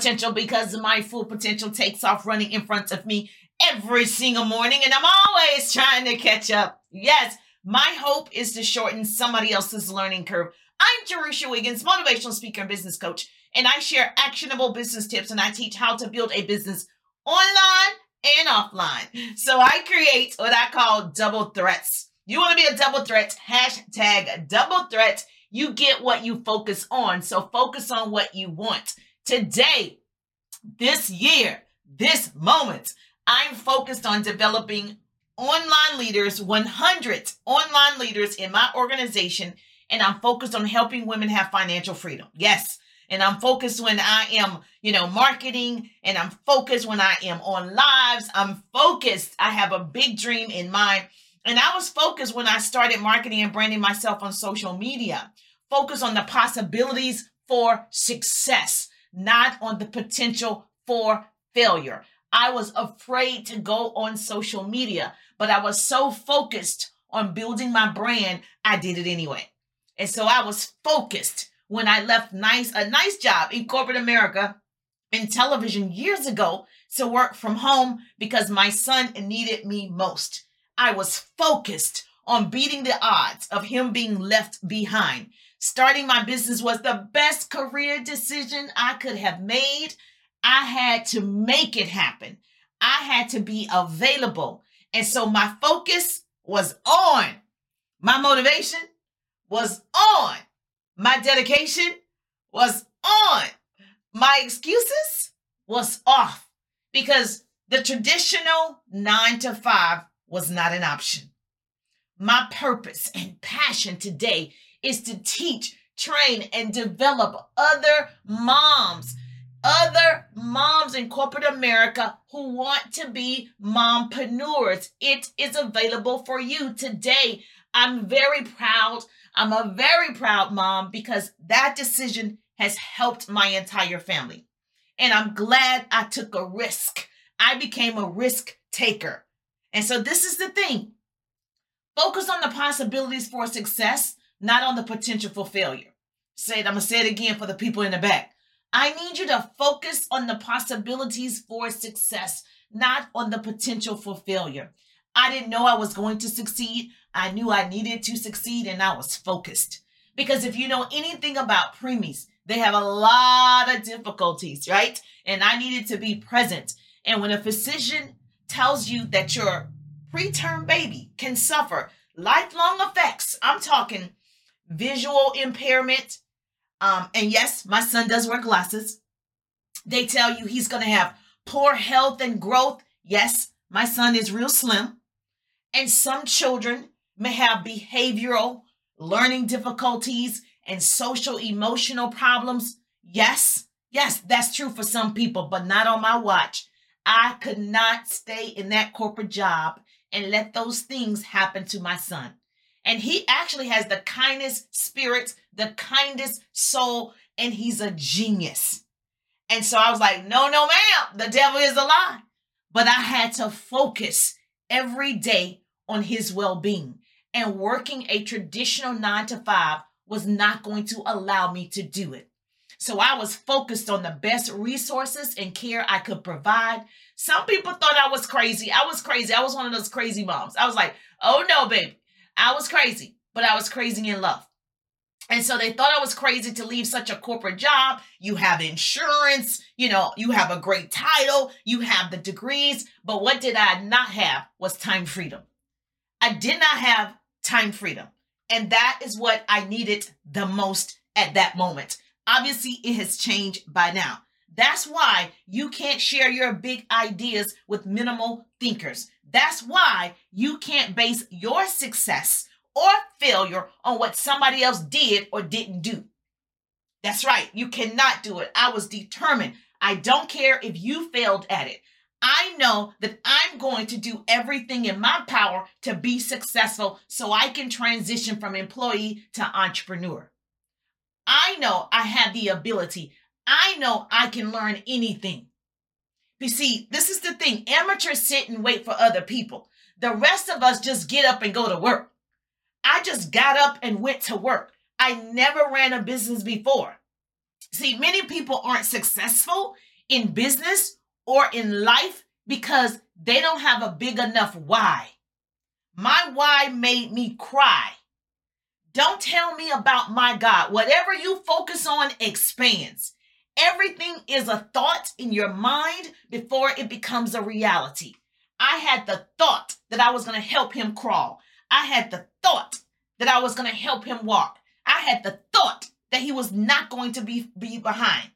potential because my full potential takes off running in front of me every single morning and I'm always trying to catch up. Yes, my hope is to shorten somebody else's learning curve. I'm Jerusha Wiggins, motivational speaker and business coach, and I share actionable business tips and I teach how to build a business online and offline. So I create what I call double threats. You want to be a double threat? Hashtag double threat. You get what you focus on. So focus on what you want. Today, this year, this moment, I'm focused on developing online leaders, 100 online leaders in my organization, and I'm focused on helping women have financial freedom. Yes. And I'm focused when I am, you know, marketing, and I'm focused when I am on lives. I'm focused. I have a big dream in mind. And I was focused when I started marketing and branding myself on social media. Focus on the possibilities for success, not on the potential for failure. I was afraid to go on social media, but I was so focused on building my brand, I did it anyway. And so I was focused when I left nice a nice job in corporate America in television years ago to work from home because my son needed me most. I was focused on beating the odds of him being left behind. Starting my business was the best career decision I could have made I had to make it happen. I had to be available. And so my focus was on. My motivation was on. My dedication was on. My excuses was off because the traditional nine to five was not an option. My purpose and passion today is to teach, train, and develop other moms other moms in corporate America who want to be mompreneurs. It is available for you today. I'm very proud. I'm a very proud mom because that decision has helped my entire family. And I'm glad I took a risk. I became a risk taker. And so this is the thing focus on the possibilities for success, not on the potential for failure. Say it, I'm to say it again for the people in the back. I need you to focus on the possibilities for success, not on the potential for failure. I didn't know I was going to succeed. I knew I needed to succeed and I was focused. Because if you know anything about preemies, they have a lot of difficulties, right? And I needed to be present. And when a physician tells you that your preterm baby can suffer lifelong effects, I'm talking visual impairment, um, and yes, my son does wear glasses. They tell you he's going to have poor health and growth. Yes, my son is real slim. And some children may have behavioral learning difficulties and social emotional problems. Yes, yes, that's true for some people, but not on my watch. I could not stay in that corporate job and let those things happen to my son. And he actually has the kindest spirit, the kindest soul, and he's a genius. And so I was like, no, no, ma'am, the devil is a lie. But I had to focus every day on his well being. And working a traditional nine to five was not going to allow me to do it. So I was focused on the best resources and care I could provide. Some people thought I was crazy. I was crazy. I was one of those crazy moms. I was like, oh no, baby. I was crazy, but I was crazy in love. And so they thought I was crazy to leave such a corporate job. You have insurance, you know, you have a great title, you have the degrees. But what did I not have was time freedom. I did not have time freedom. And that is what I needed the most at that moment. Obviously, it has changed by now. That's why you can't share your big ideas with minimal thinkers. That's why you can't base your success or failure on what somebody else did or didn't do. That's right. You cannot do it. I was determined. I don't care if you failed at it. I know that I'm going to do everything in my power to be successful so I can transition from employee to entrepreneur. I know I have the ability. I know I can learn anything. You see, this is the thing amateurs sit and wait for other people. The rest of us just get up and go to work. I just got up and went to work. I never ran a business before. See, many people aren't successful in business or in life because they don't have a big enough why. My why made me cry. Don't tell me about my God. Whatever you focus on expands. Everything is a thought in your mind before it becomes a reality. I had the thought that I was going to help him crawl. I had the thought that I was going to help him walk. I had the thought that he was not going to be, be behind.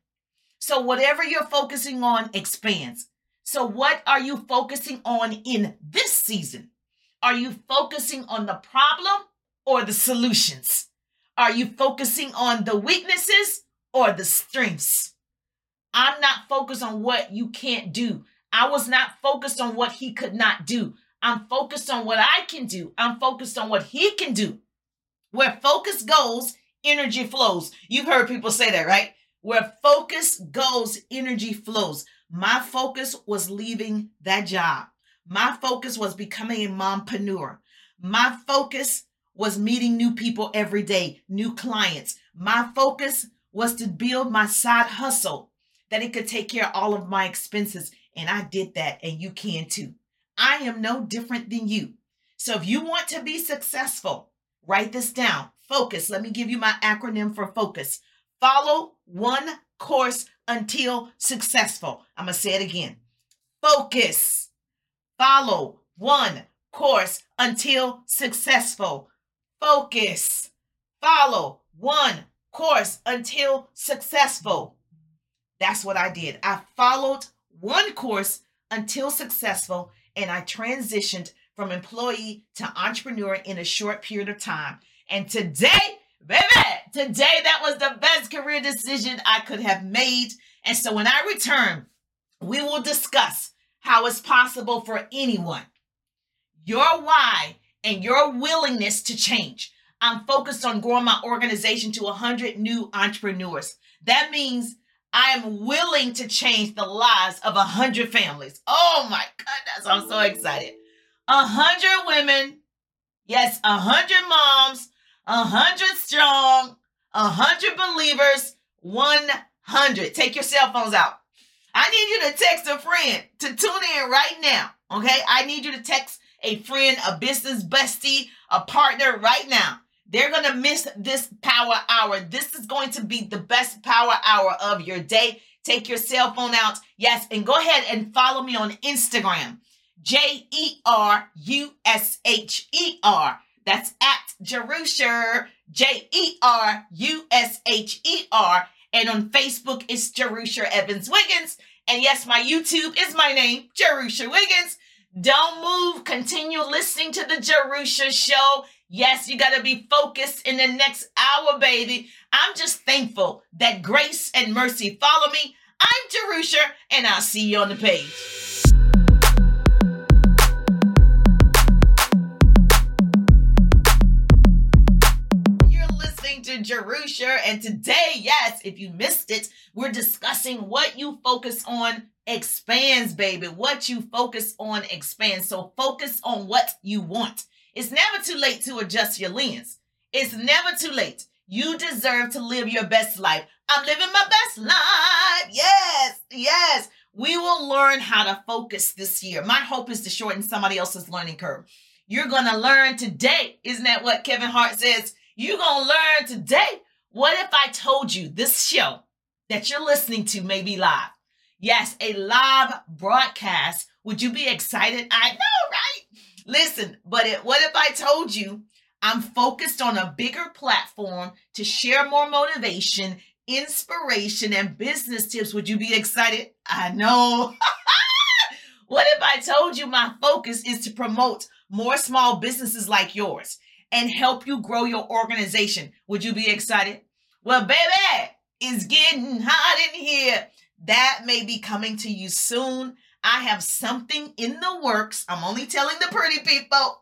So, whatever you're focusing on expands. So, what are you focusing on in this season? Are you focusing on the problem or the solutions? Are you focusing on the weaknesses or the strengths? I'm not focused on what you can't do. I was not focused on what he could not do. I'm focused on what I can do. I'm focused on what he can do. Where focus goes, energy flows. You've heard people say that, right? Where focus goes, energy flows. My focus was leaving that job. My focus was becoming a mompreneur. My focus was meeting new people every day, new clients. My focus was to build my side hustle that it could take care of all of my expenses. And I did that, and you can too. I am no different than you. So if you want to be successful, write this down. Focus. Let me give you my acronym for focus. Follow one course until successful. I'm going to say it again. Focus. Follow one course until successful. Focus. Follow one course until successful. That's what I did. I followed one course until successful and I transitioned from employee to entrepreneur in a short period of time. And today, baby, today that was the best career decision I could have made. And so when I return, we will discuss how it's possible for anyone. Your why and your willingness to change. I'm focused on growing my organization to 100 new entrepreneurs. That means I am willing to change the lives of 100 families. Oh my goodness, I'm so excited. 100 women, yes, 100 moms, 100 strong, 100 believers, 100. Take your cell phones out. I need you to text a friend to tune in right now. Okay. I need you to text a friend, a business bestie, a partner right now. They're going to miss this power hour. This is going to be the best power hour of your day. Take your cell phone out. Yes. And go ahead and follow me on Instagram. J E R U S H E R. That's at Jerusher. J E R U S H E R. And on Facebook, it's Jerusha Evans Wiggins. And yes, my YouTube is my name, Jerusha Wiggins. Don't move. Continue listening to the Jerusha Show. Yes, you got to be focused in the next hour, baby. I'm just thankful that grace and mercy follow me. I'm Jerusha, and I'll see you on the page. You're listening to Jerusha. And today, yes, if you missed it, we're discussing what you focus on expands, baby. What you focus on expands. So focus on what you want. It's never too late to adjust your lens. It's never too late. You deserve to live your best life. I'm living my best life. Yes, yes. We will learn how to focus this year. My hope is to shorten somebody else's learning curve. You're going to learn today. Isn't that what Kevin Hart says? You're going to learn today. What if I told you this show that you're listening to may be live? Yes, a live broadcast. Would you be excited? I know? Listen, but it, what if I told you I'm focused on a bigger platform to share more motivation, inspiration, and business tips? Would you be excited? I know. what if I told you my focus is to promote more small businesses like yours? and help you grow your organization. Would you be excited? Well, baby, it's getting hot in here. That may be coming to you soon. I have something in the works. I'm only telling the pretty people.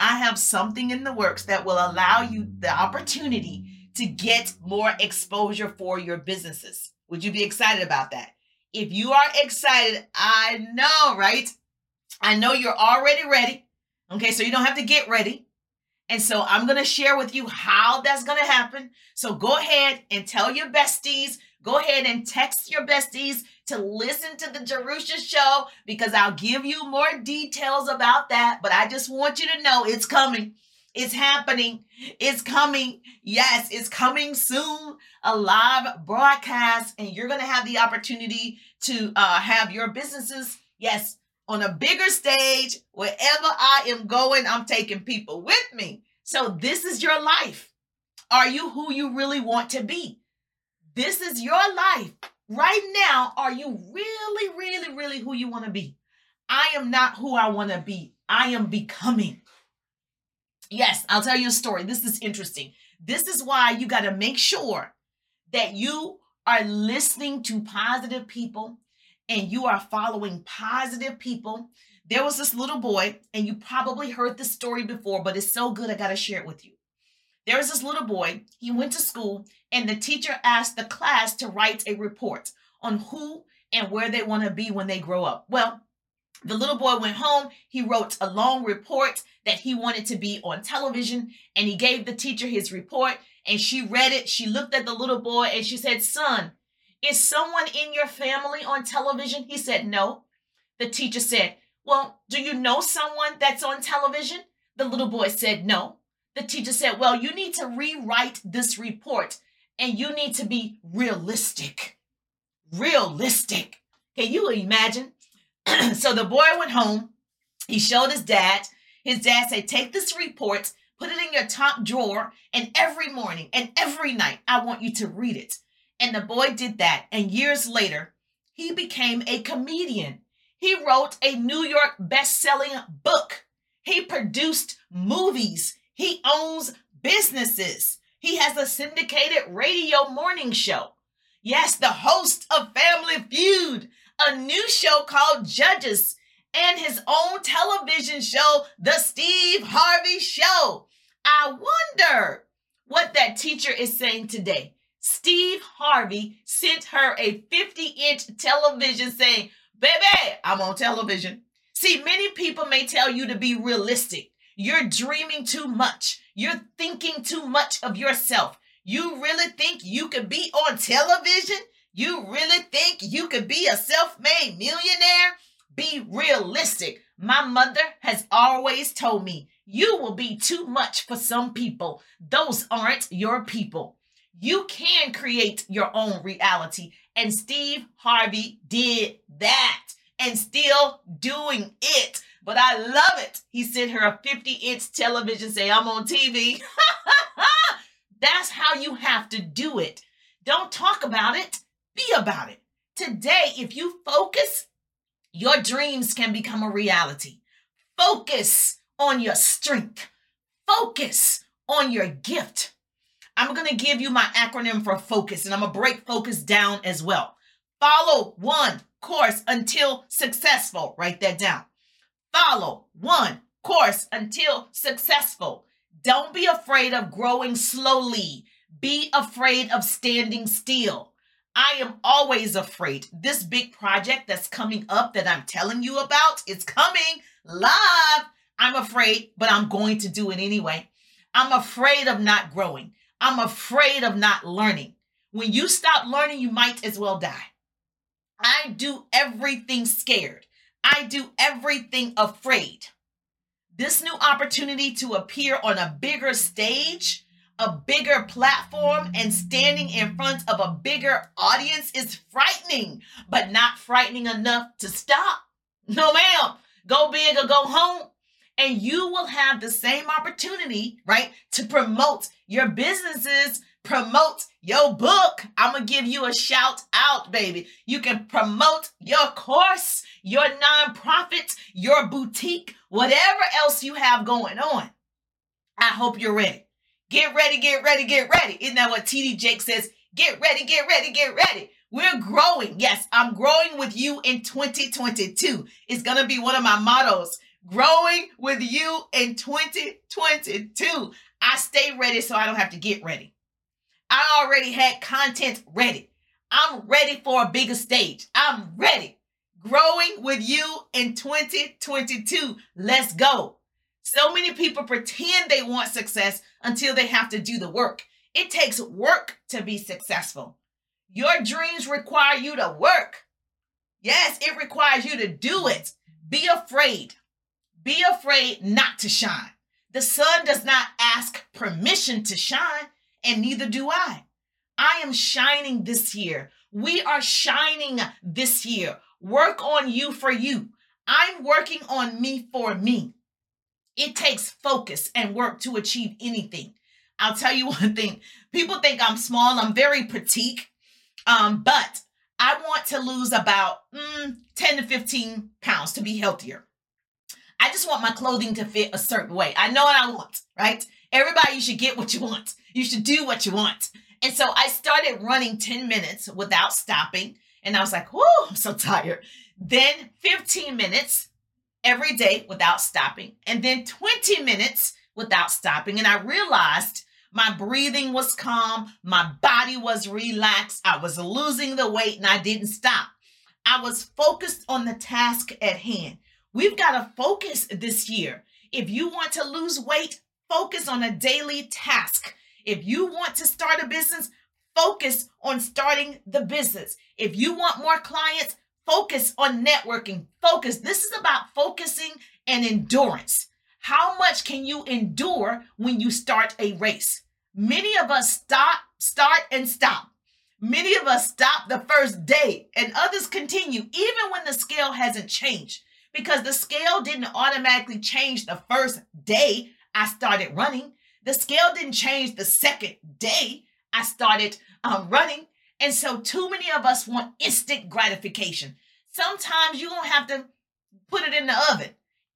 I have something in the works that will allow you the opportunity to get more exposure for your businesses. Would you be excited about that? If you are excited, I know, right? I know you're already ready. Okay, so you don't have to get ready. And so I'm going to share with you how that's going to happen. So go ahead and tell your besties, Go ahead and text your besties to listen to the Jerusha show because I'll give you more details about that. But I just want you to know it's coming. It's happening. It's coming. Yes, it's coming soon. A live broadcast, and you're going to have the opportunity to uh, have your businesses, yes, on a bigger stage. Wherever I am going, I'm taking people with me. So, this is your life. Are you who you really want to be? This is your life. Right now, are you really, really, really who you want to be? I am not who I want to be. I am becoming. Yes, I'll tell you a story. This is interesting. This is why you got to make sure that you are listening to positive people and you are following positive people. There was this little boy, and you probably heard this story before, but it's so good, I got to share it with you. There was this little boy, he went to school, and the teacher asked the class to write a report on who and where they want to be when they grow up. Well, the little boy went home. He wrote a long report that he wanted to be on television, and he gave the teacher his report. And she read it. She looked at the little boy and she said, Son, is someone in your family on television? He said, No. The teacher said, Well, do you know someone that's on television? The little boy said, No. The teacher said, Well, you need to rewrite this report and you need to be realistic. Realistic. Can you imagine? so the boy went home. He showed his dad. His dad said, Take this report, put it in your top drawer, and every morning and every night, I want you to read it. And the boy did that. And years later, he became a comedian. He wrote a New York best-selling book. He produced movies. He owns businesses. He has a syndicated radio morning show. Yes, the host of Family Feud, a new show called Judges, and his own television show, The Steve Harvey Show. I wonder what that teacher is saying today. Steve Harvey sent her a 50 inch television saying, Baby, I'm on television. See, many people may tell you to be realistic. You're dreaming too much. You're thinking too much of yourself. You really think you could be on television? You really think you could be a self made millionaire? Be realistic. My mother has always told me you will be too much for some people. Those aren't your people. You can create your own reality. And Steve Harvey did that and still doing it but I love it. He sent her a 50 inch television, say, I'm on TV. That's how you have to do it. Don't talk about it, be about it. Today, if you focus, your dreams can become a reality. Focus on your strength, focus on your gift. I'm going to give you my acronym for focus, and I'm going to break focus down as well. Follow one course until successful. Write that down. Follow one course until successful. Don't be afraid of growing slowly. Be afraid of standing still. I am always afraid. This big project that's coming up that I'm telling you about is coming live. I'm afraid, but I'm going to do it anyway. I'm afraid of not growing. I'm afraid of not learning. When you stop learning, you might as well die. I do everything scared. I do everything afraid. This new opportunity to appear on a bigger stage, a bigger platform, and standing in front of a bigger audience is frightening, but not frightening enough to stop. No, ma'am. Go big or go home. And you will have the same opportunity, right, to promote your businesses promote your book, I'm going to give you a shout out, baby. You can promote your course, your nonprofit, your boutique, whatever else you have going on. I hope you're ready. Get ready, get ready, get ready. Isn't that what TD Jakes says? Get ready, get ready, get ready. We're growing. Yes, I'm growing with you in 2022. It's going to be one of my mottos. Growing with you in 2022. I stay ready so I don't have to get ready. I already had content ready. I'm ready for a bigger stage. I'm ready. Growing with you in 2022. Let's go. So many people pretend they want success until they have to do the work. It takes work to be successful. Your dreams require you to work. Yes, it requires you to do it. Be afraid. Be afraid not to shine. The sun does not ask permission to shine, and neither do I. I am shining this year. We are shining this year. Work on you for you. I'm working on me for me. It takes focus and work to achieve anything. I'll tell you one thing. People think I'm small. I'm very petite. Um, but I want to lose about mm, 10 to 15 pounds to be healthier. I just want my clothing to fit a certain way. I know what I want, right? Everybody, you should get what you want. You should do what you want. And so I started running 10 minutes without stopping. And I was like, whoo, I'm so tired. Then 15 minutes every day without stopping. And then 20 minutes without stopping. And I realized my breathing was calm. My body was relaxed. I was losing the weight and I didn't stop. I was focused on the task at hand. We've got to focus this year. If you want to lose weight, focus on a daily task. If you want to start a business, focus on starting the business. If you want more clients, focus on networking. Focus. This is about focusing and endurance. How much can you endure when you start a race? Many of us stop, start, and stop. Many of us stop the first day, and others continue even when the scale hasn't changed because the scale didn't automatically change the first day I started running. The scale didn't change the second day I started um, running. And so, too many of us want instant gratification. Sometimes you don't have to put it in the oven,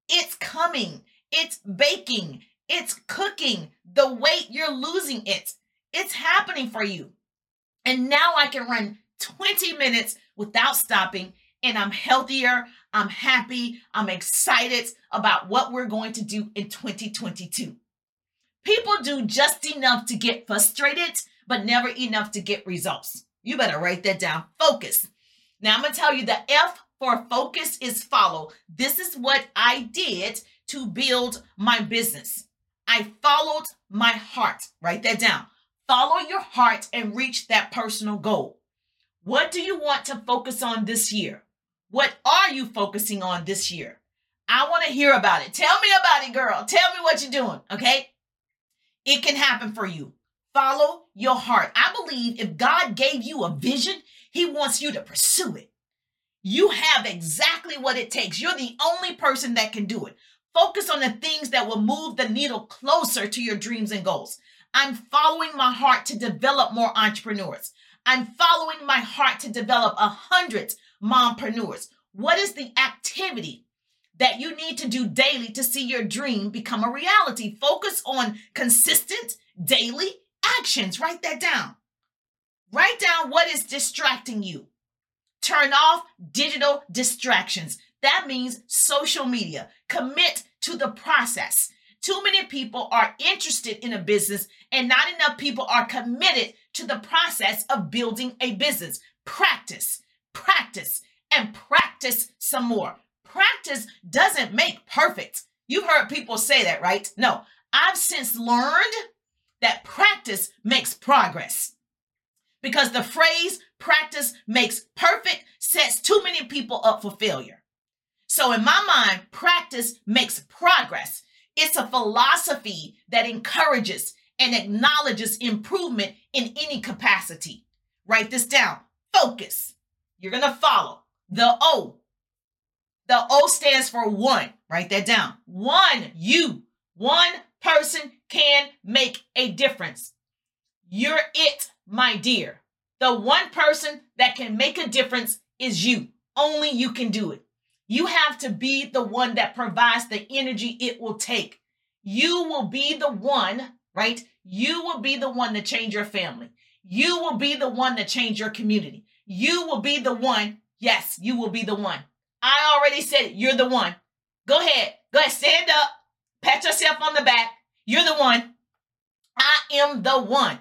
it's coming. It's baking. It's cooking. The weight you're losing it. It's happening for you. And now I can run 20 minutes without stopping and I'm healthier. I'm happy. I'm excited about what we're going to do in 2022. People do just enough to get frustrated, but never enough to get results. You better write that down. Focus. Now I'm going to tell you the F for focus is follow. This is what I did to build my business. I followed my heart. Write that down. Follow your heart and reach that personal goal. What do you want to focus on this year? What are you focusing on this year? I want to hear about it. Tell me about it, girl. Tell me what you're doing, okay? It can happen for you. Follow your heart. I believe if God gave you a vision, He wants you to pursue it. You have exactly what it takes. You're the only person that can do it. Focus on the things that will move the needle closer to your dreams and goals. I'm following my heart to develop more entrepreneurs. I'm following my heart to develop a hundred mompreneurs. What is the activity that you need to do daily to see your dream become a reality? Focus on consistent daily actions. Write that down. Write down what is distracting you. Turn off digital distractions. That means social media. Commit to the process. Too many people are interested in a business and not enough people are committed to the process of building a business. Practice, practice, and practice some more. Practice doesn't make perfect. You've heard people say that, right? No, I've since learned that practice makes progress because the phrase practice makes perfect sets too many people up for failure. So, in my mind, practice makes progress. It's a philosophy that encourages and acknowledges improvement in any capacity. Write this down. Focus. You're going to follow the O. The O stands for one. Write that down. One, you. One person can make a difference. You're it, my dear. The one person that can make a difference is you. Only you can do it. You have to be the one that provides the energy it will take. You will be the one, right? You will be the one to change your family. You will be the one to change your community. You will be the one. Yes, you will be the one. I already said it. You're the one. Go ahead. Go ahead. Stand up. Pat yourself on the back. You're the one. I am the one.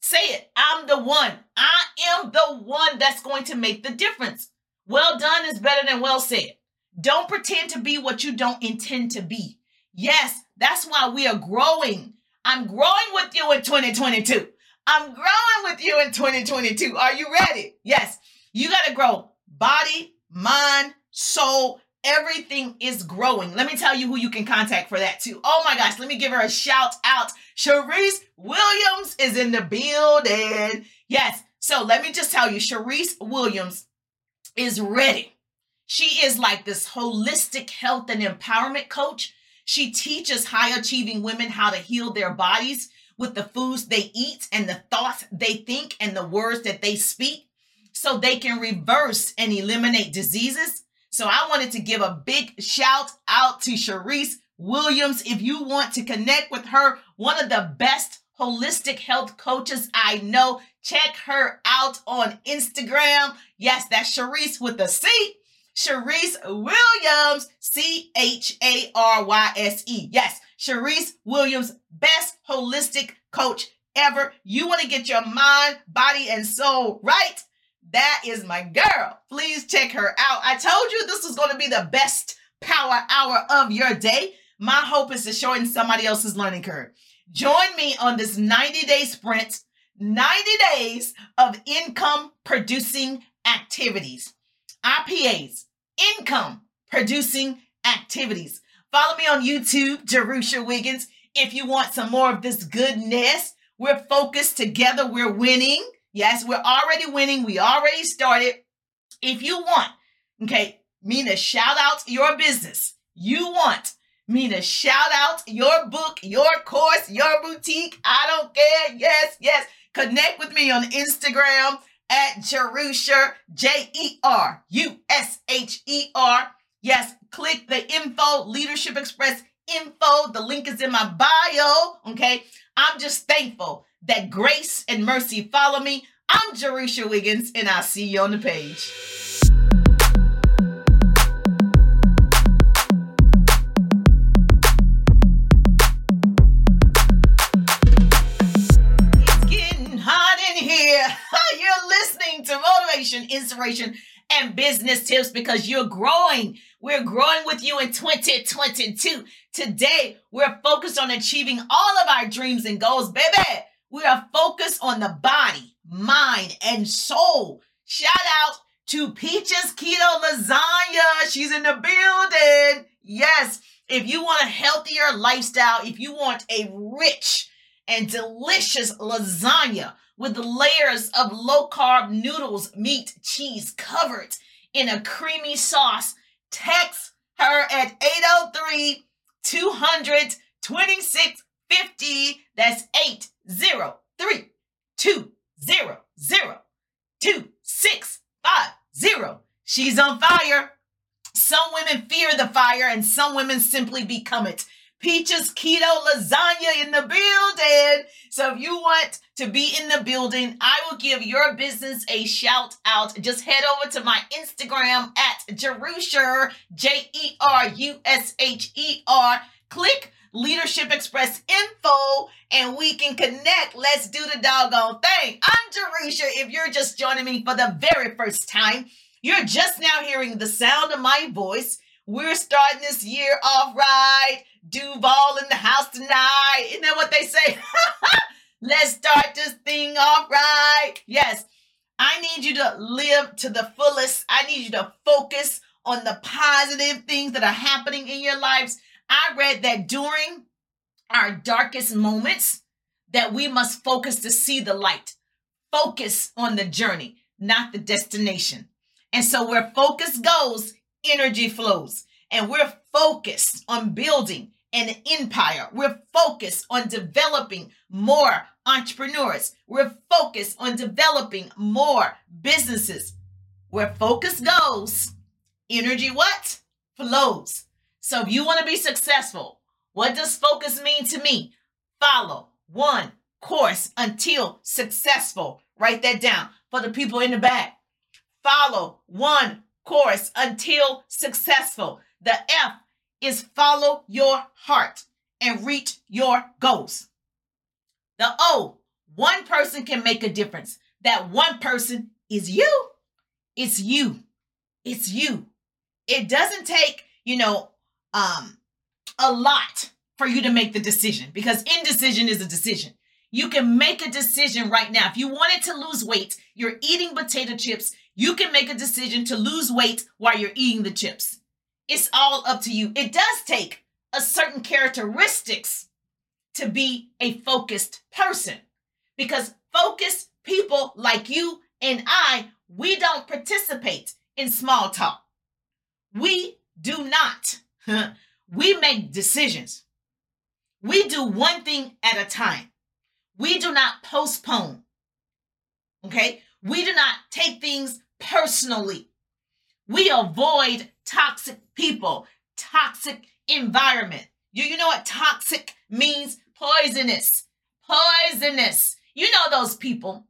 Say it. I'm the one. I am the one that's going to make the difference. Well done is better than well said. Don't pretend to be what you don't intend to be. Yes, that's why we are growing. I'm growing with you in 2022. I'm growing with you in 2022. Are you ready? Yes. You got to grow body, mind, soul, everything is growing. Let me tell you who you can contact for that too. Oh my gosh, let me give her a shout out. Charyse Williams is in the building. Yes. So let me just tell you, Charyse Williams is ready. She is like this holistic health and empowerment coach. She teaches high achieving women how to heal their bodies with the foods they eat and the thoughts they think and the words that they speak so they can reverse and eliminate diseases. So I wanted to give a big shout out to Charyse Williams. If you want to connect with her, one of the best holistic health coaches I know, check her out on Instagram. Yes, that's Charyse with a C. Charyse Williams, C H A R Y S E. Yes, Charyse Williams, best holistic coach ever. You want to get your mind, body, and soul right? That is my girl. Please check her out. I told you this was going to be the best power hour of your day. My hope is to shorten somebody else's learning curve. Join me on this 90 day sprint, 90 days of income producing activities. IPAs, income producing activities. Follow me on YouTube, Jerusha Wiggins. If you want some more of this goodness, we're focused together, we're winning. Yes, we're already winning. We already started. If you want, okay, me to shout out your business, you want me to shout out your book, your course, your boutique, I don't care. Yes, yes. Connect with me on Instagram at Jerusher, J E R U S H E R. Yes, click the info, Leadership Express info. The link is in my bio. Okay. I'm just thankful that grace and mercy follow me. I'm Jerusha Wiggins, and I'll see you on the page. To motivation, inspiration, and business tips because you're growing. We're growing with you in 2022. Today, we're focused on achieving all of our dreams and goals, baby. We are focused on the body, mind, and soul. Shout out to Peaches Keto Lasagna. She's in the building. Yes, if you want a healthier lifestyle, if you want a rich and delicious lasagna with the layers of low carb noodles, meat, cheese covered in a creamy sauce, text her at 803 200 2650. That's 803 200 2650. She's on fire. Some women fear the fire and some women simply become it. Peaches Keto Lasagna in the building. So if you want to be in the building, I will give your business a shout out. Just head over to my Instagram at Jerusher, J E R U S H E R. Click Leadership Express info and we can connect. Let's do the doggone thing. I'm Jerusha. If you're just joining me for the very first time, you're just now hearing the sound of my voice. We're starting this year off right. Duval in the house tonight. Isn't that what they say? Let's start this thing off right. Yes, I need you to live to the fullest. I need you to focus on the positive things that are happening in your lives. I read that during our darkest moments that we must focus to see the light. Focus on the journey, not the destination. And so where focus goes, energy flows. And we're focused on building an empire. We're focused on developing more entrepreneurs. We're focused on developing more businesses. Where focus goes, energy what? Flows. So if you want to be successful, what does focus mean to me? Follow one course until successful. Write that down for the people in the back. Follow one course until successful. The F is follow your heart and reach your goals. The O, one person can make a difference. That one person is you. It's you. It's you. It doesn't take, you know, um, a lot for you to make the decision because indecision is a decision. You can make a decision right now. If you wanted to lose weight, you're eating potato chips, you can make a decision to lose weight while you're eating the chips. It's all up to you. It does take a certain characteristics to be a focused person because focused people like you and I, we don't participate in small talk. We do not. we make decisions. We do one thing at a time. We do not postpone. Okay? We do not take things personally. We avoid toxic people, toxic environment. You, you know what toxic means? Poisonous. Poisonous. You know those people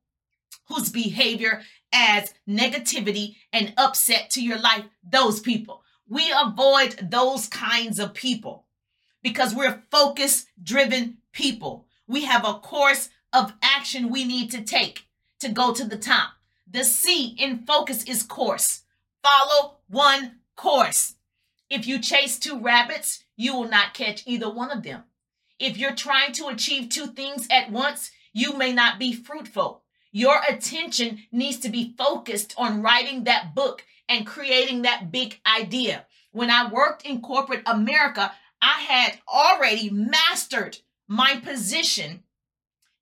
whose behavior adds negativity and upset to your life. Those people. We avoid those kinds of people because we're focus driven people. We have a course of action we need to take to go to the top. The C in focus is course. Follow one course. If you chase two rabbits, you will not catch either one of them. If you're trying to achieve two things at once, you may not be fruitful. Your attention needs to be focused on writing that book and creating that big idea. When I worked in corporate America, I had already mastered my position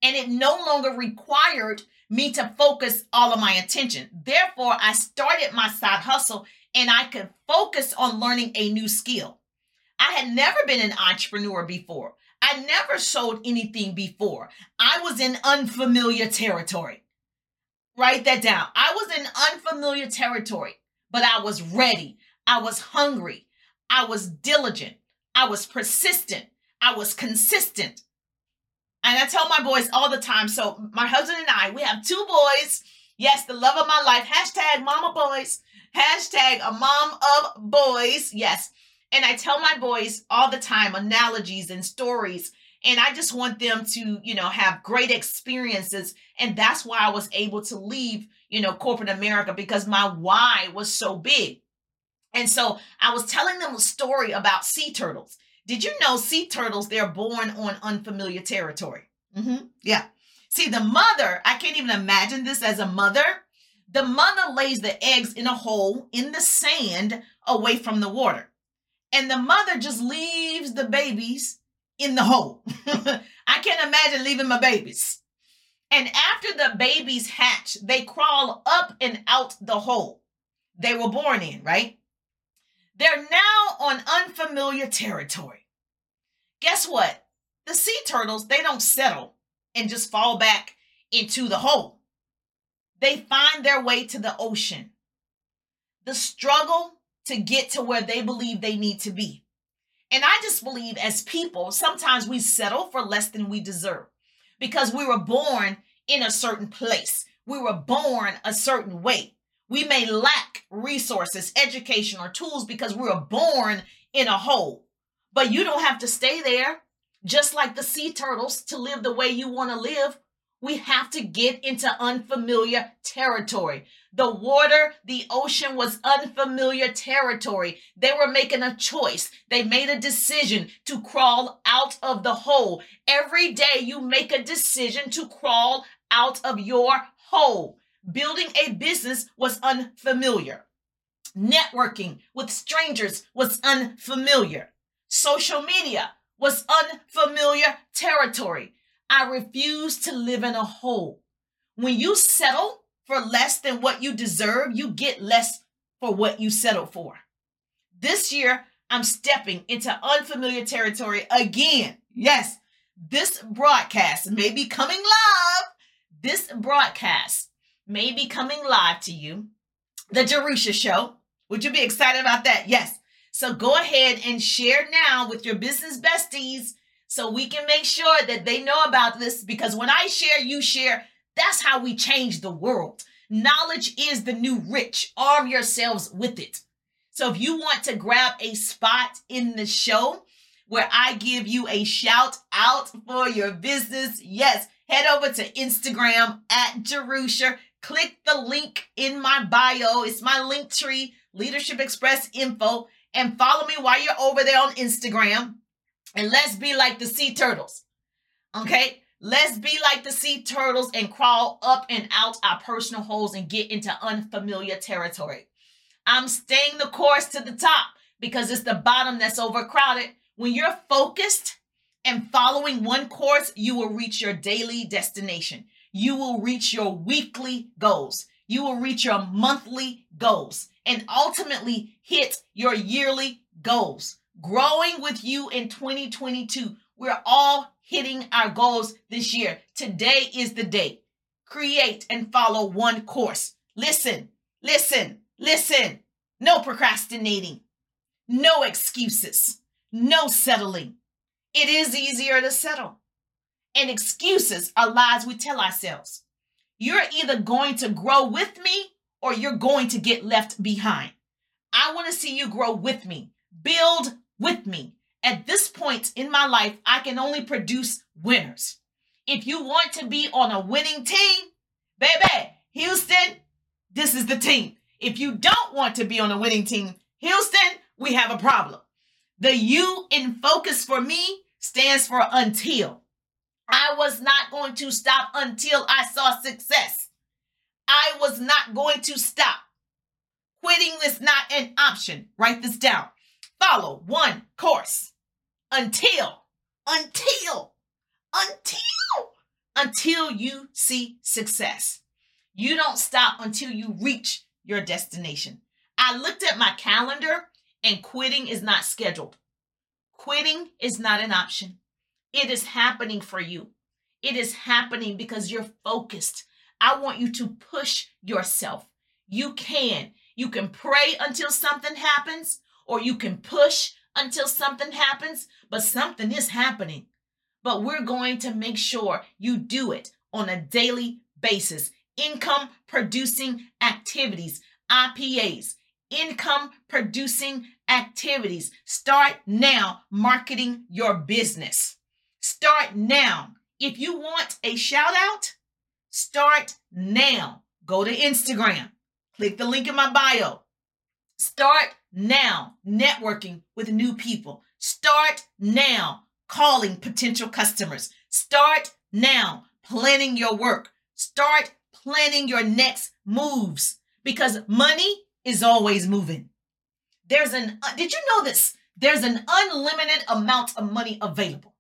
and it no longer required me to focus all of my attention. Therefore, I started my side hustle and I could focus on learning a new skill. I had never been an entrepreneur before. I never sold anything before. I was in unfamiliar territory. Write that down. I was in unfamiliar territory, but I was ready. I was hungry. I was diligent. I was persistent. I was consistent. And I tell my boys all the time. So, my husband and I, we have two boys. Yes, the love of my life. Hashtag mama boys. Hashtag a mom of boys. Yes. And I tell my boys all the time analogies and stories. And I just want them to, you know, have great experiences. And that's why I was able to leave, you know, corporate America because my why was so big. And so I was telling them a story about sea turtles. Did you know sea turtles, they're born on unfamiliar territory? Mm-hmm. Yeah. See, the mother, I can't even imagine this as a mother. The mother lays the eggs in a hole in the sand away from the water. And the mother just leaves the babies in the hole. I can't imagine leaving my babies. And after the babies hatch, they crawl up and out the hole they were born in, right? They're now on unfamiliar territory. Guess what? The sea turtles, they don't settle and just fall back into the hole. They find their way to the ocean. The struggle to get to where they believe they need to be. And I just believe as people, sometimes we settle for less than we deserve because we were born in a certain place. We were born a certain way. We may lack resources, education, or tools because we were born in a hole. But you don't have to stay there, just like the sea turtles, to live the way you want to live. We have to get into unfamiliar territory. The water, the ocean was unfamiliar territory. They were making a choice. They made a decision to crawl out of the hole. Every day you make a decision to crawl out of your hole. Building a business was unfamiliar. Networking with strangers was unfamiliar. Social media was unfamiliar territory. I refuse to live in a hole. When you settle for less than what you deserve, you get less for what you settle for. This year, I'm stepping into unfamiliar territory again. Yes, this broadcast may be coming live. This broadcast may be coming live to you. The Jerusha Show. Would you be excited about that? Yes. So go ahead and share now with your business besties so we can make sure that they know about this because when I share, you share. That's how we change the world. Knowledge is the new rich. Arm yourselves with it. So if you want to grab a spot in the show where I give you a shout out for your business, yes, head over to Instagram at Jerusha click the link in my bio. It's my link tree, Leadership Express info, and follow me while you're over there on Instagram. And let's be like the sea turtles. Okay? Let's be like the sea turtles and crawl up and out our personal holes and get into unfamiliar territory. I'm staying the course to the top because it's the bottom that's overcrowded. When you're focused and following one course, you will reach your daily destination. You will reach your weekly goals. You will reach your monthly goals and ultimately hit your yearly goals. Growing with you in 2022. We're all hitting our goals this year. Today is the day. Create and follow one course. Listen, listen, listen. No procrastinating. No excuses. No settling. It is easier to settle. And excuses are lies we tell ourselves. You're either going to grow with me or you're going to get left behind. I want to see you grow with me, build with me. At this point in my life, I can only produce winners. If you want to be on a winning team, baby, Houston, this is the team. If you don't want to be on a winning team, Houston, we have a problem. The U in focus for me stands for until. I was not going to stop until I saw success. I was not going to stop. Quitting is not an option. Write this down. Follow one course until, until, until, until you see success. You don't stop until you reach your destination. I looked at my calendar and quitting is not scheduled. Quitting is not an option. It is happening for you. It is happening because you're focused. I want you to push yourself. You can. You can pray until something happens, or you can push until something happens, but something is happening. But we're going to make sure you do it on a daily basis. Income producing activities, IPAs, income producing activities. Start now marketing your business. Start now. If you want a shout out, start now. Go to Instagram, click the link in my bio. Start now networking with new people. Start now calling potential customers. Start now planning your work. Start planning your next moves because money is always moving. There's an, uh, did you know this? There's an unlimited amount of money available.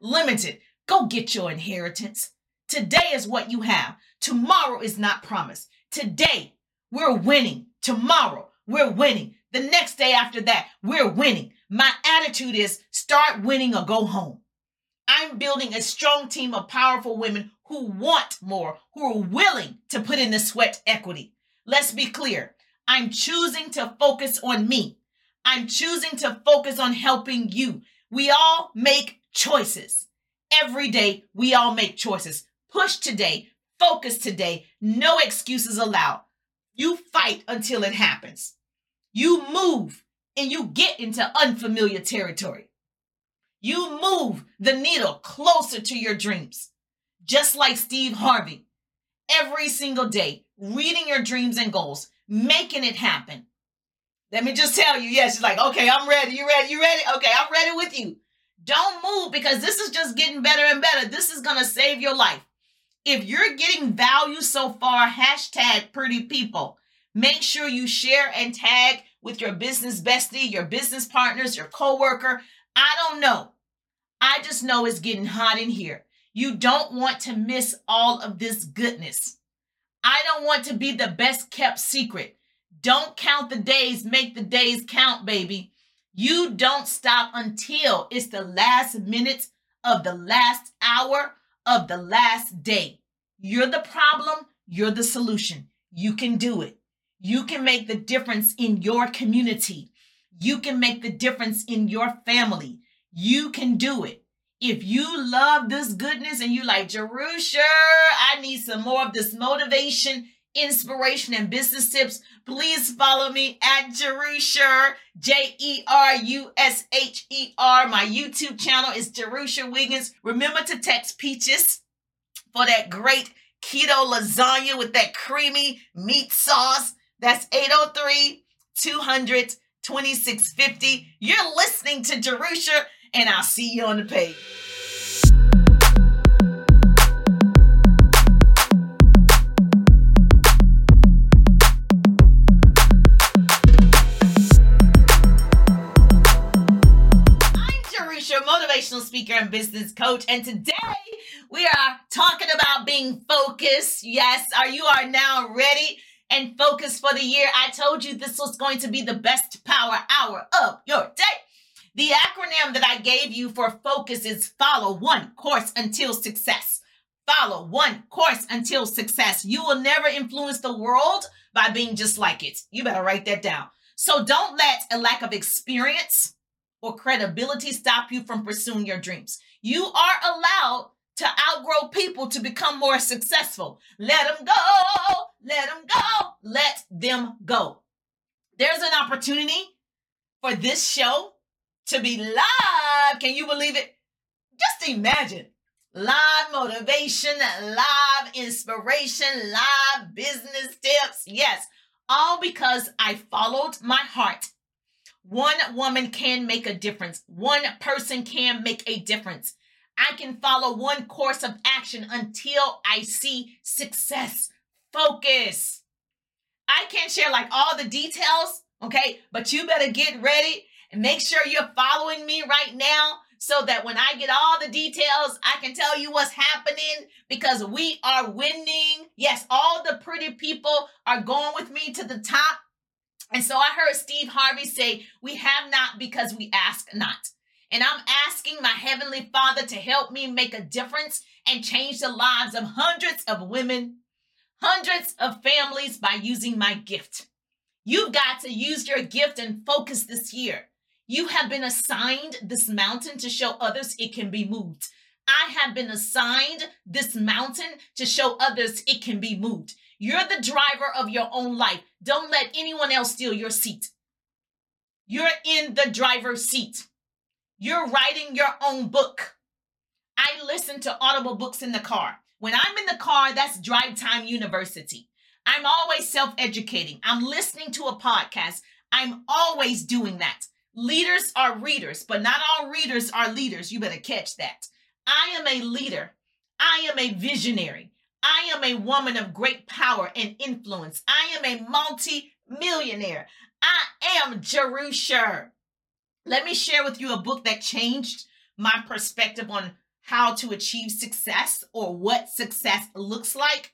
Unlimited. Go get your inheritance. Today is what you have. Tomorrow is not promised. Today, we're winning. Tomorrow, we're winning. The next day after that, we're winning. My attitude is start winning or go home. I'm building a strong team of powerful women who want more, who are willing to put in the sweat equity. Let's be clear. I'm choosing to focus on me. I'm choosing to focus on helping you. We all make choices. Every day, we all make choices. Push today, focus today, no excuses allowed. You fight until it happens. You move and you get into unfamiliar territory. You move the needle closer to your dreams. Just like Steve Harvey, every single day, reading your dreams and goals, making it happen. Let me just tell you, yes, she's like, okay, I'm ready. You ready? You ready? Okay, I'm ready with you. Don't move because this is just getting better and better. This is going to save your life. If you're getting value so far, hashtag pretty people. Make sure you share and tag with your business bestie, your business partners, your coworker. I don't know. I just know it's getting hot in here. You don't want to miss all of this goodness. I don't want to be the best kept secret. Don't count the days, make the days count, baby. You don't stop until it's the last minutes of the last hour of the last day. You're the problem, you're the solution. You can do it. You can make the difference in your community. You can make the difference in your family. You can do it. If you love this goodness and you like, Jerusha, I need some more of this motivation, inspiration, and business tips, please follow me at Jerusha, J E R U S H E R. My YouTube channel is Jerusha Wiggins. Remember to text Peaches for that great keto lasagna with that creamy meat sauce. That's 803 200 2650. You're listening to Jerusha and I'll see you on the page. Speaker and business coach. And today we are talking about being focused. Yes, are you are now ready and focused for the year? I told you this was going to be the best power hour of your day. The acronym that I gave you for focus is follow one course until success. Follow one course until success. You will never influence the world by being just like it. You better write that down. So don't let a lack of experience or credibility stop you from pursuing your dreams. You are allowed to outgrow people to become more successful. Let them go. Let them go. Let them go. There's an opportunity for this show to be live. Can you believe it? Just imagine live motivation, live inspiration, live business tips. Yes, all because I followed my heart. One woman can make a difference. One person can make a difference. I can follow one course of action until I see success. Focus. I can't share like all the details, okay? But you better get ready and make sure you're following me right now so that when I get all the details, I can tell you what's happening because we are winning. Yes, all the pretty people are going with me to the top. And so I heard Steve Harvey say, We have not because we ask not. And I'm asking my Heavenly Father to help me make a difference and change the lives of hundreds of women, hundreds of families by using my gift. You've got to use your gift and focus this year. You have been assigned this mountain to show others it can be moved. I have been assigned this mountain to show others it can be moved. You're the driver of your own life. Don't let anyone else steal your seat. You're in the driver's seat. You're writing your own book. I listen to audible books in the car. When I'm in the car, that's drive time university. I'm always self educating. I'm listening to a podcast. I'm always doing that. Leaders are readers, but not all readers are leaders. You better catch that. I am a leader. I am a visionary. I am a woman of great power and influence. I am a multi millionaire. I am Jerusha. Let me share with you a book that changed my perspective on how to achieve success or what success looks like.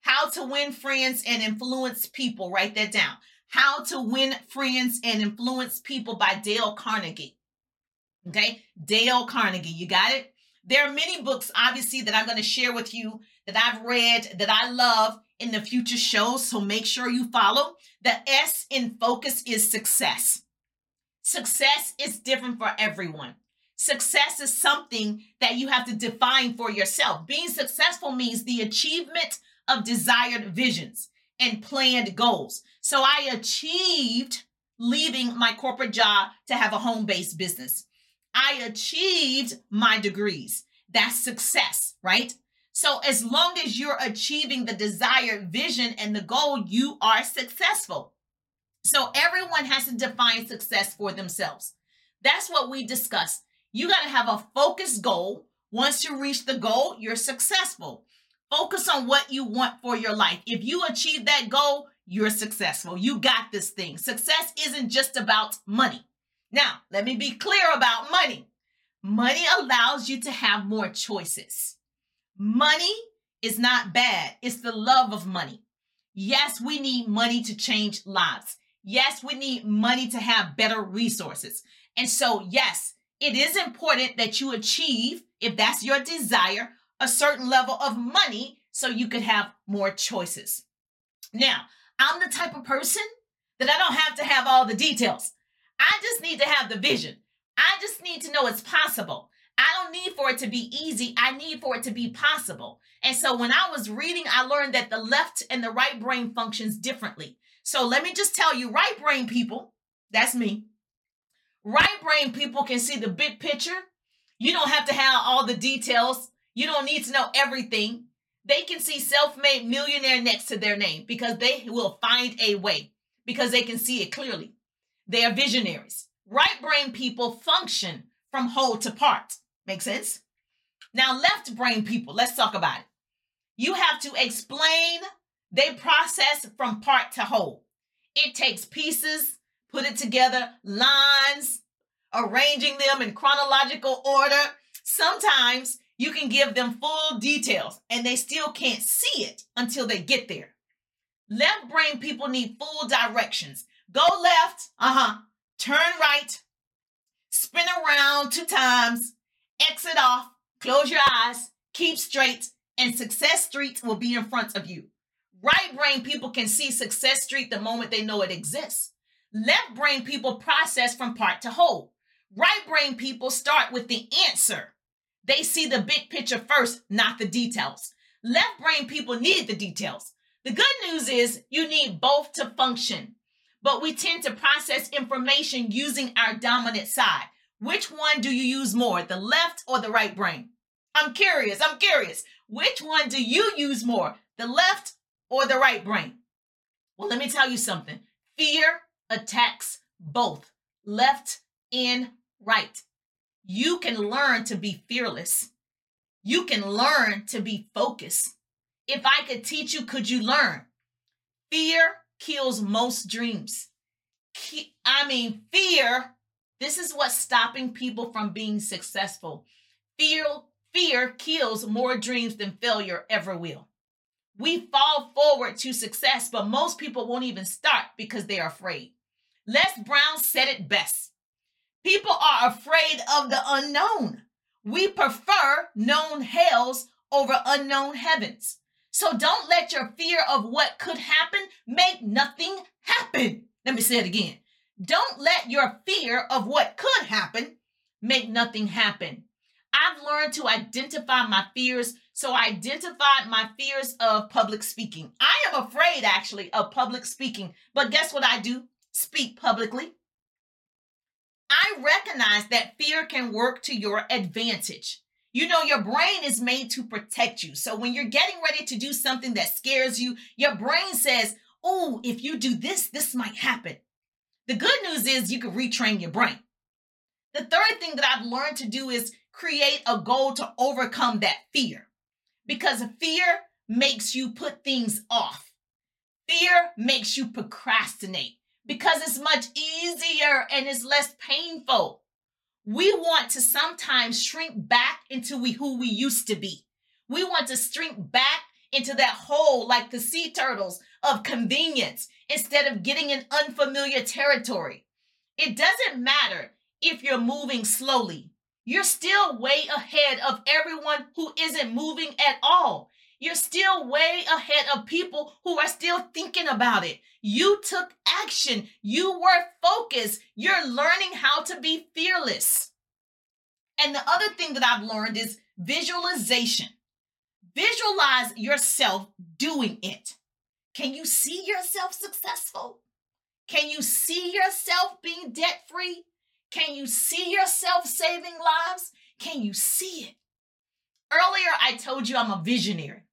How to win friends and influence people. Write that down. How to Win Friends and Influence People by Dale Carnegie. Okay, Dale Carnegie, you got it? There are many books, obviously, that I'm going to share with you that I've read that I love in the future shows. So make sure you follow. The S in focus is success. Success is different for everyone. Success is something that you have to define for yourself. Being successful means the achievement of desired visions and planned goals. So I achieved leaving my corporate job to have a home based business. I achieved my degrees. That's success, right? So as long as you're achieving the desired vision and the goal, you are successful. So everyone has to define success for themselves. That's what we discussed. You got to have a focused goal. Once you reach the goal, you're successful. Focus on what you want for your life. If you achieve that goal, you're successful. You got this thing. Success isn't just about money. Now, let me be clear about money. Money allows you to have more choices. Money is not bad, it's the love of money. Yes, we need money to change lives. Yes, we need money to have better resources. And so, yes, it is important that you achieve, if that's your desire, a certain level of money so you could have more choices. Now, I'm the type of person that I don't have to have all the details. I just need to have the vision. I just need to know it's possible. I don't need for it to be easy. I need for it to be possible. And so when I was reading, I learned that the left and the right brain functions differently. So let me just tell you, right brain people, that's me. Right brain people can see the big picture. You don't have to have all the details. You don't need to know everything. They can see self made millionaire next to their name because they will find a way because they can see it clearly. They are visionaries. Right brain people function from whole to part. Make sense? Now, left brain people, let's talk about it. You have to explain they process from part to whole. It takes pieces, put it together, lines, arranging them in chronological order, Sometimes you can give them full details and they still can't see it until they get there. Left brain people need full directions. Go left, uh huh. Turn right, spin around two times, exit off, close your eyes, keep straight, and Success Street will be in front of you. Right brain people can see Success Street the moment they know it exists. Left brain people process from part to whole. Right brain people start with the answer. They see the big picture first, not the details. Left brain people need the details. The good news is you need both to function, but we tend to process information using our dominant side. Which one do you use more, the left or the right brain? I'm curious. I'm curious. Which one do you use more, the left or the right brain? Well, let me tell you something. Fear attacks both left and right. You can learn to be fearless. You can learn to be focused. If I could teach you, could you learn? Fear kills most dreams. I mean, fear, this is what's stopping people from being successful. Fear, fear kills more dreams than failure ever will. We fall forward to success, but most people won't even start because they're afraid. Les Brown said it best. People are afraid of the unknown. We prefer known hells over unknown heavens. So don't let your fear of what could happen make nothing happen. Let me say it again. Don't let your fear of what could happen make nothing happen. I've learned to identify my fears. So I identified my fears of public speaking. I am afraid actually of public speaking, but guess what I do? Speak publicly. I recognize that fear can work to your advantage. You know, your brain is made to protect you. So when you're getting ready to do something that scares you, your brain says, Oh, if you do this, this might happen. The good news is you can retrain your brain. The third thing that I've learned to do is create a goal to overcome that fear because fear makes you put things off. Fear makes you procrastinate because it's much easier and it's less painful we want to sometimes shrink back into we, who we used to be. We want to shrink back into that hole like the sea turtles of convenience instead of getting in unfamiliar territory. It doesn't matter if you're moving slowly. You're still way ahead of everyone who isn't moving at all. You're still way ahead of people who are still thinking about it. You took action. You were focused. You're learning how to be fearless. And the other thing that I've learned is visualization. Visualize yourself doing it. Can you see yourself successful? Can you see yourself being debt free? Can you see yourself saving lives? Can you see it? Earlier, I told you I'm a visionary.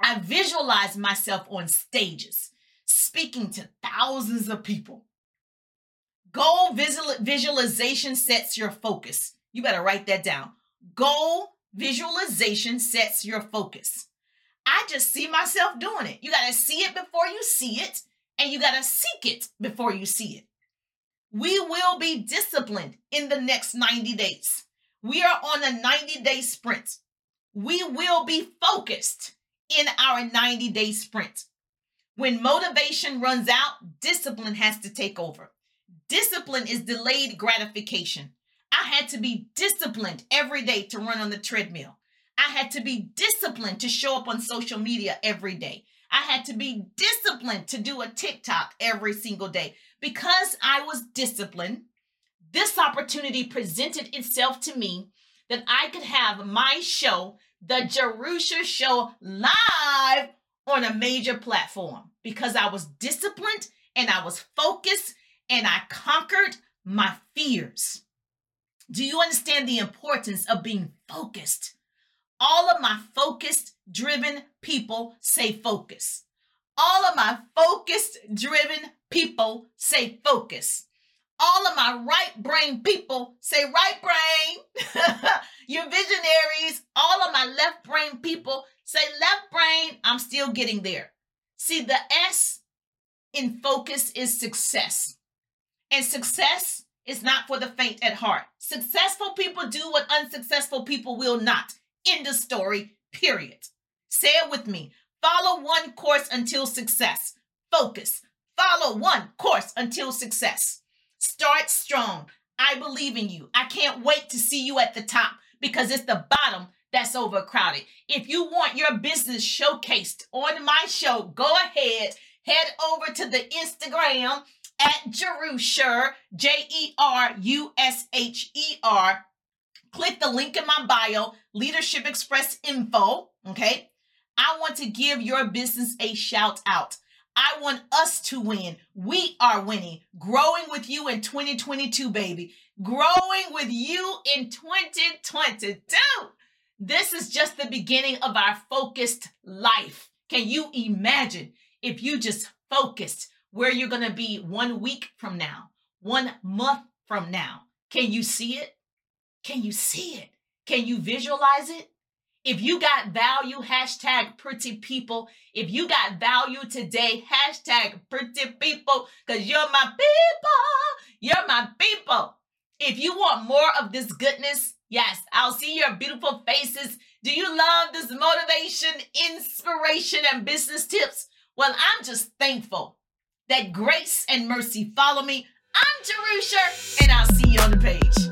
I visualize myself on stages, speaking to thousands of people. Goal visual, visualization sets your focus. You better write that down. Goal visualization sets your focus. I just see myself doing it. You got to see it before you see it, and you got to seek it before you see it. We will be disciplined in the next 90 days. We are on a 90 day sprint. We will be focused in our 90 day sprint. When motivation runs out, discipline has to take over. Discipline is delayed gratification. I had to be disciplined every day to run on the treadmill. I had to be disciplined to show up on social media every day. I had to be disciplined to do a TikTok every single day. Because I was disciplined, this opportunity presented itself to me that I could have my show the Jerusha Show live on a major platform because I was disciplined and I was focused and I conquered my fears. Do you understand the importance of being focused? All of my focused, driven people say focus. All of my focused, driven people say focus. All of my right brain people say right brain. You're visionaries. All of my left brain people say left brain. I'm still getting there. See, the S in focus is success. And success is not for the faint at heart. Successful people do what unsuccessful people will not. End of story, period. Say it with me. Follow one course until success. Focus. Follow one course until success. Start strong. I believe in you. I can't wait to see you at the top because it's the bottom that's overcrowded. If you want your business showcased on my show, go ahead, head over to the Instagram at Jerusher, J E R U S H E R. Click the link in my bio, Leadership Express info. Okay. I want to give your business a shout out. I want us to win. We are winning. Growing with you in 2022, baby. Growing with you in 2022. This is just the beginning of our focused life. Can you imagine if you just focused where you're going to be one week from now, one month from now? Can you see it? Can you see it? Can you visualize it? If you got value, hashtag pretty people. If you got value today, hashtag pretty people, because you're my people. You're my people. If you want more of this goodness, yes, I'll see your beautiful faces. Do you love this motivation, inspiration, and business tips? Well, I'm just thankful that grace and mercy follow me. I'm Jerusha, and I'll see you on the page.